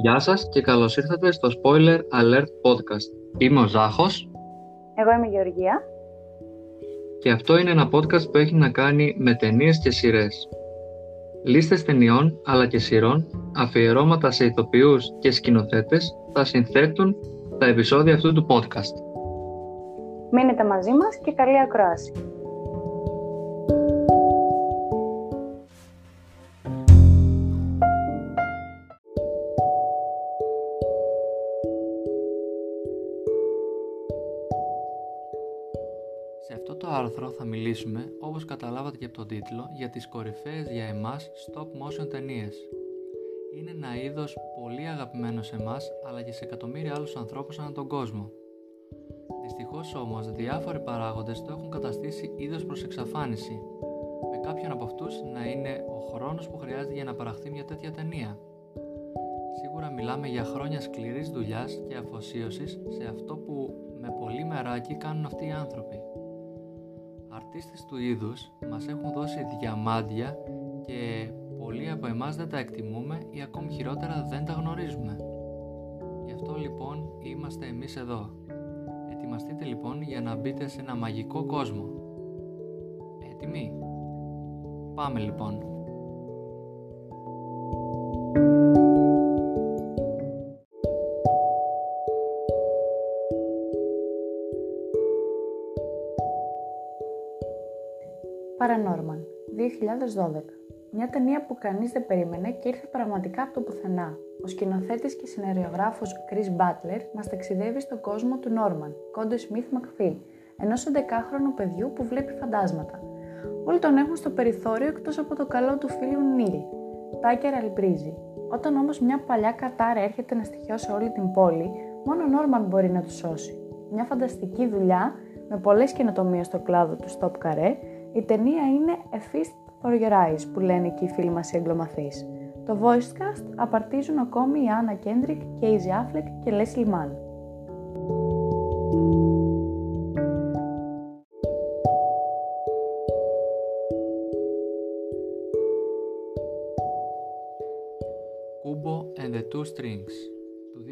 Γεια σας και καλώς ήρθατε στο Spoiler Alert Podcast. Είμαι ο Ζάχος. Εγώ είμαι η Γεωργία. Και αυτό είναι ένα podcast που έχει να κάνει με ταινίες και σειρές. Λίστες ταινιών αλλά και σειρών, αφιερώματα σε ηθοποιούς και σκηνοθέτες θα συνθέτουν τα επεισόδια αυτού του podcast. Μείνετε μαζί μας και καλή ακρόαση. Μιλήσουμε, όπως καταλάβατε και από τον τίτλο, για τις κορυφαίες για εμάς stop motion ταινίες. Είναι ένα είδος πολύ αγαπημένο σε εμάς, αλλά και σε εκατομμύρια άλλους ανθρώπους ανά τον κόσμο. Δυστυχώς όμως, διάφοροι παράγοντες το έχουν καταστήσει είδος προς εξαφάνιση, με κάποιον από αυτούς να είναι ο χρόνος που χρειάζεται για να παραχθεί μια τέτοια ταινία. Σίγουρα μιλάμε για χρόνια σκληρής δουλειάς και αφοσίωσης σε αυτό που με πολύ μεράκι κάνουν αυτοί οι άνθρωποι αρτίστες του είδους μας έχουν δώσει διαμάντια και πολλοί από εμάς δεν τα εκτιμούμε ή ακόμη χειρότερα δεν τα γνωρίζουμε. Γι' αυτό λοιπόν είμαστε εμείς εδώ. Ετοιμαστείτε λοιπόν για να μπείτε σε ένα μαγικό κόσμο. Έτοιμοι; Πάμε λοιπόν. Paranorman, 2012. Μια ταινία που κανείς δεν περίμενε και ήρθε πραγματικά από το πουθενά. Ο σκηνοθέτης και συνεργογράφος Chris Butler μας ταξιδεύει στον κόσμο του Norman, Κόντε Smith McPhee, ενός 11χρονου παιδιού που βλέπει φαντάσματα. Όλοι τον έχουν στο περιθώριο εκτός από το καλό του φίλου Νίλ. Τάκερ αλπρίζει. Όταν όμως μια παλιά κατάρα έρχεται να στοιχειώσει όλη την πόλη, μόνο ο Νόρμαν μπορεί να τους σώσει. Μια φανταστική δουλειά με πολλές καινοτομίες στο κλάδο του Stop Carré η ταινία είναι A Feast for Your Eyes που λένε και οι φίλοι μας οι εγκλωμαθείς. Το voice cast απαρτίζουν ακόμη η Anna Kendrick και η Affleck και Leslie Mann. Kubo and the Two Strings του 2016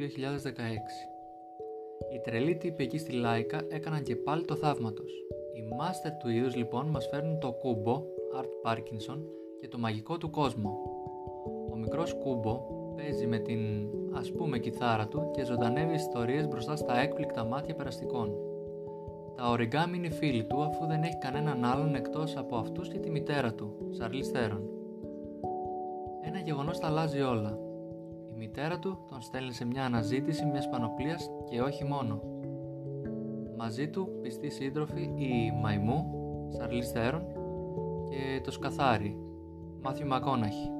Οι τρελοί τύποι εκεί στη Λάικα έκαναν και πάλι το θαύμα τους. Οι μάστερ του είδους λοιπόν μας φέρνουν το Κούμπο, Art Parkinson, και το μαγικό του κόσμο. Ο μικρός Κούμπο παίζει με την ας πούμε κιθάρα του και ζωντανεύει ιστορίες μπροστά στα έκπληκτα μάτια περαστικών. Τα οριγκάμι είναι φίλοι του αφού δεν έχει κανέναν άλλον εκτός από αυτούς και τη μητέρα του, Σαρλίς Θέρον. Ένα γεγονός τα αλλάζει όλα. Η μητέρα του τον στέλνει σε μια αναζήτηση μιας πανοπλίας και όχι μόνο. Μαζί του πιστοί σύντροφοι η Μαϊμού, Σαρλίς Θέρον και το Σκαθάρι, Μάθιου Μακόναχη.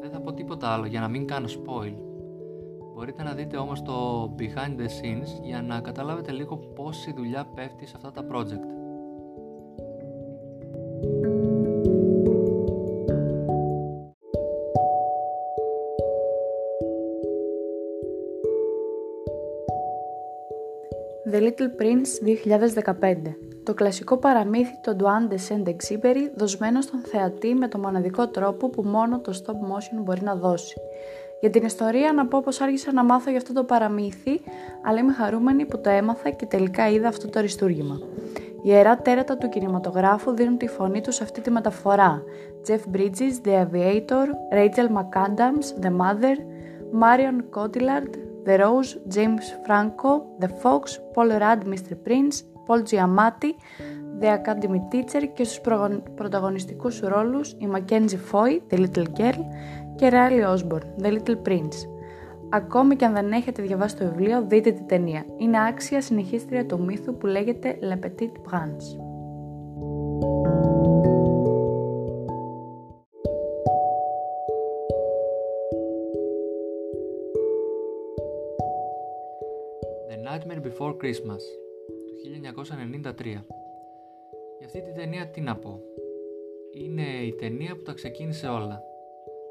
Δεν θα πω τίποτα άλλο για να μην κάνω spoil. Μπορείτε να δείτε όμως το behind the scenes για να καταλάβετε λίγο πόση δουλειά πέφτει σε αυτά τα project. The Little Prince 2015 Το κλασικό παραμύθι των Duan de Saint-Exupéry δοσμένο στον θεατή με το μοναδικό τρόπο που μόνο το stop motion μπορεί να δώσει. Για την ιστορία να πω πως άρχισα να μάθω για αυτό το παραμύθι, αλλά είμαι χαρούμενη που το έμαθα και τελικά είδα αυτό το αριστούργημα. Οι ιερά τέρατα του κινηματογράφου δίνουν τη φωνή τους σε αυτή τη μεταφορά. Jeff Bridges, The Aviator, Rachel McAdams, The Mother, Marion Cotillard, The Rose, James Franco, The Fox, Paul Rudd, Mr. Prince, Paul Giamatti, The Academy Teacher και στους πρωταγωνιστικούς ρόλους η Mackenzie Foy, The Little Girl και Riley Osborne, The Little Prince. Ακόμη και αν δεν έχετε διαβάσει το βιβλίο, δείτε την ταινία. Είναι άξια συνεχίστρια του μύθου που λέγεται Le Petit Prince. Nightmare Before Christmas του 1993. Για αυτή την ταινία τι να πω. Είναι η ταινία που τα ξεκίνησε όλα.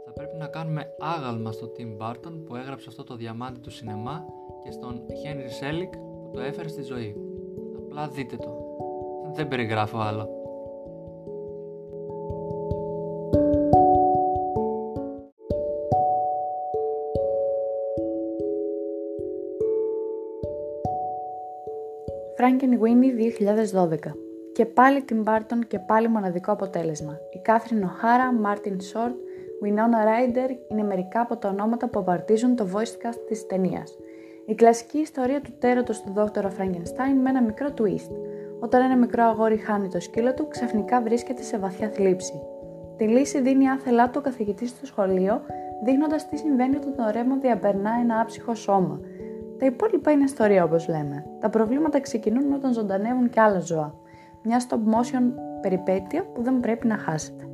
Θα πρέπει να κάνουμε άγαλμα στο Tim Burton που έγραψε αυτό το διαμάντι του σινεμά και στον Henry Selick που το έφερε στη ζωή. Απλά δείτε το. Δεν περιγράφω άλλο. Frankenweenie 2012 και πάλι Tim Burton και πάλι μοναδικό αποτέλεσμα. Η Κάθριν Οχάρα, Μάρτιν Σόρτ, Winona Ryder είναι μερικά από τα ονόματα που απαρτίζουν το voice cast της ταινίας. Η κλασική ιστορία του τέρατος του δόκτωρα Frankenstein με ένα μικρό twist. Όταν ένα μικρό αγόρι χάνει το σκύλο του, ξαφνικά βρίσκεται σε βαθιά θλίψη. Τη λύση δίνει άθελά του ο καθηγητής στο σχολείο, δείχνοντας τι συμβαίνει όταν το ρεύμα διαπερνά ένα άψυχο σώμα. Τα υπόλοιπα είναι ιστορία όπως λέμε. Τα προβλήματα ξεκινούν όταν ζωντανεύουν και άλλα ζώα. Μια stop motion περιπέτεια που δεν πρέπει να χάσετε.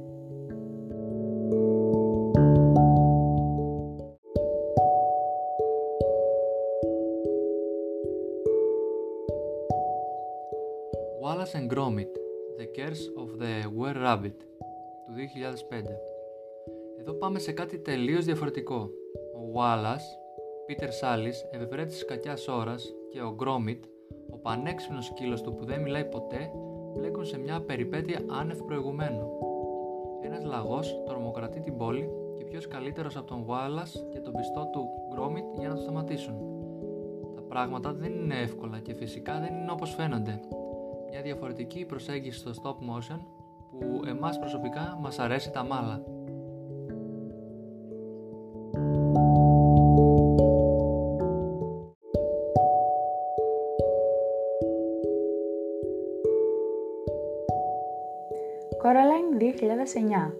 Wallace and Gromit The Curse of the Were Rabbit του 2005 Εδώ πάμε σε κάτι τελείως διαφορετικό. Ο Wallace, Peter Sallis, ευευρέτης κακιάς ώρας και ο Gromit, ο πανέξυπνος σκύλος του που δεν μιλάει ποτέ, μπλέκουν σε μια περιπέτεια άνευ προηγουμένου. Ένας λαγός τρομοκρατεί την πόλη και ποιος καλύτερος από τον Wallace και τον πιστό του Gromit για να το σταματήσουν. Τα πράγματα δεν είναι εύκολα και φυσικά δεν είναι όπως φαίνονται μια διαφορετική προσέγγιση στο stop motion που εμάς προσωπικά μας αρέσει τα μάλα. 2009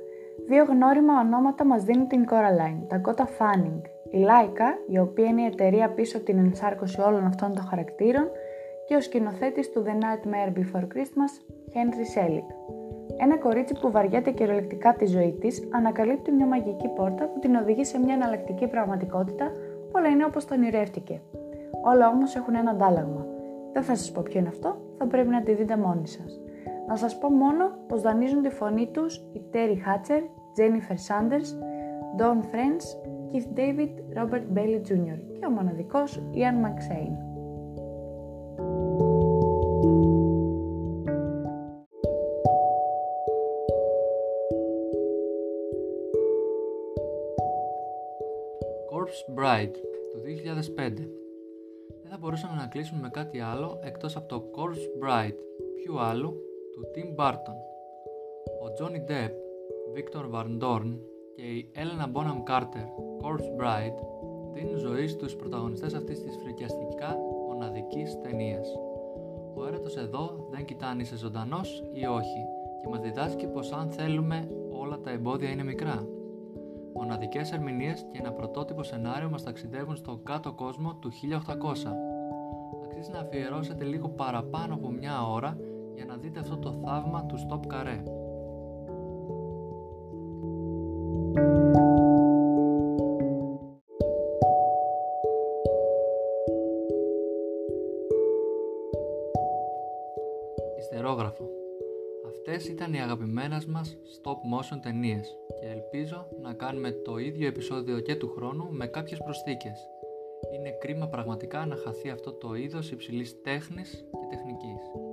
Δύο γνώριμα ονόματα μας δίνουν την Coraline, τα Kota Fanning. Η Laika, η οποία είναι η εταιρεία πίσω από την ενσάρκωση όλων αυτών των χαρακτήρων, και ο σκηνοθέτης του The Nightmare Before Christmas, Henry Selick. Ένα κορίτσι που βαριέται κυριολεκτικά τη ζωή της ανακαλύπτει μια μαγική πόρτα που την οδηγεί σε μια εναλλακτική πραγματικότητα που όλα είναι όπως το ονειρεύτηκε. Όλα όμως έχουν ένα αντάλλαγμα. Δεν θα σας πω ποιο είναι αυτό, θα πρέπει να τη δείτε μόνοι σας. Να σας πω μόνο πως δανείζουν τη φωνή τους οι Terry Hatcher, Jennifer Sanders, Don Friends, Keith David, Robert Bailey Jr. και ο μοναδικός Ian McShane. Corpse Bride του 2005 Δεν θα μπορούσαμε να κλείσουμε με κάτι άλλο εκτός από το Corpse Bride, ποιου άλλου, του Tim Burton. Ο Johnny Depp, Victor Van Dorn και η Elena Bonham Carter, Corpse Bride, δίνουν ζωή στους πρωταγωνιστές αυτής της φρικιαστικά μοναδικής ταινίας. Ο έρωτος εδώ δεν κοιτά αν είσαι ζωντανός ή όχι και μας διδάσκει πως αν θέλουμε όλα τα εμπόδια είναι μικρά. Μοναδικές ερμηνείες και ένα πρωτότυπο σενάριο μας ταξιδεύουν στο κάτω κόσμο του 1800. Αξίζει να αφιερώσετε λίγο παραπάνω από μια ώρα για να δείτε αυτό το θαύμα του Stop Carré. Ιστερόγραφο Αυτές ήταν οι αγαπημένες μας stop motion ταινίες και ελπίζω να κάνουμε το ίδιο επεισόδιο και του χρόνου με κάποιες προσθήκες. Είναι κρίμα πραγματικά να χαθεί αυτό το είδος υψηλής τέχνης και τεχνικής.